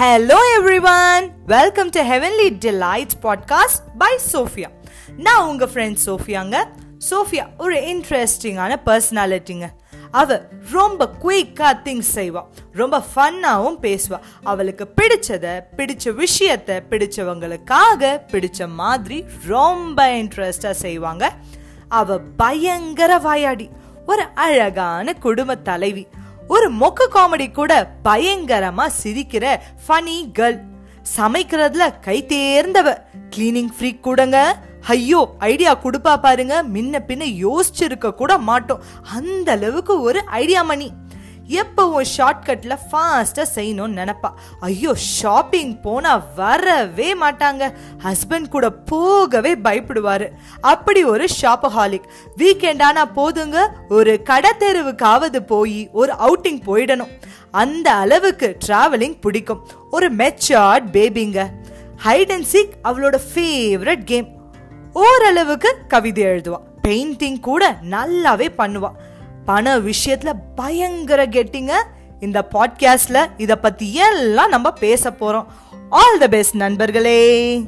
Hello everyone welcome to heavenly Delights podcast by Sophia நான் உங்க friend சோஃபியாங்க. Sofia ஒரு இன்ட்ரெஸ்டிங்கான பர்சனாலிட்டிங்க அவ ரொம்ப குயிக்காக திங்ஸ் செய்வாள் ரொம்ப ஃபன்னாகவும் பேசுவாள் அவளுக்கு பிடிச்சதை பிடிச்ச விஷயத்தை பிடிச்சவங்களுக்காக பிடிச்ச மாதிரி ரொம்ப இன்ட்ரெஸ்டாக செய்வாங்க. அவ பயங்கர வாயாடி. ஒரு அழகான குடும்ப தலைவி. ஒரு மொக்க காமெடி கூட பயங்கரமா சிரிக்கிற ஃபனி கேர்ள் சமைக்கிறதுல கை தேர்ந்தவ. கிளீனிங் ஃப்ரீ கூடங்க. ஐயோ ஐடியா கொடுப்பா பாருங்க. முன்ன பின்ன யோசிச்சிருக்க கூட மாட்டோம். அந்த அளவுக்கு ஒரு ஐடியா மணி எப்பவும் ஷார்ட்கட்டில் ஃபாஸ்ட்டாக செய்யணும்னு நினப்பா. ஐயோ ஷாப்பிங் போனால் வரவே மாட்டாங்க. ஹஸ்பண்ட் கூட போகவே பயப்படுவார். அப்படி ஒரு ஷாப்பஹாலிக் வீக்கெண்ட் ஆனால் போதுங்க. ஒரு கடை தெருவுக்காவது போய் ஒரு அவுட்டிங் போயிடணும். அந்த அளவுக்கு ட்ராவலிங் பிடிக்கும். ஒரு மெச்சார்ட் பேபிங்க ஹைட் அண்ட் சீக் அவளோட ஃபேவரட் கேம் ஓரளவுக்கு கவிதை எழுதுவான் பெயிண்டிங் கூட நல்லாவே பண்ணுவான் பண விஷயத்துல பயங்கர கெட்டிங்க. இந்த பாட்காஸ்ட்ல இத பத்தி எல்லாம் நம்ம பேச போறோம். ஆல் த பெஸ்ட் நண்பர்களே.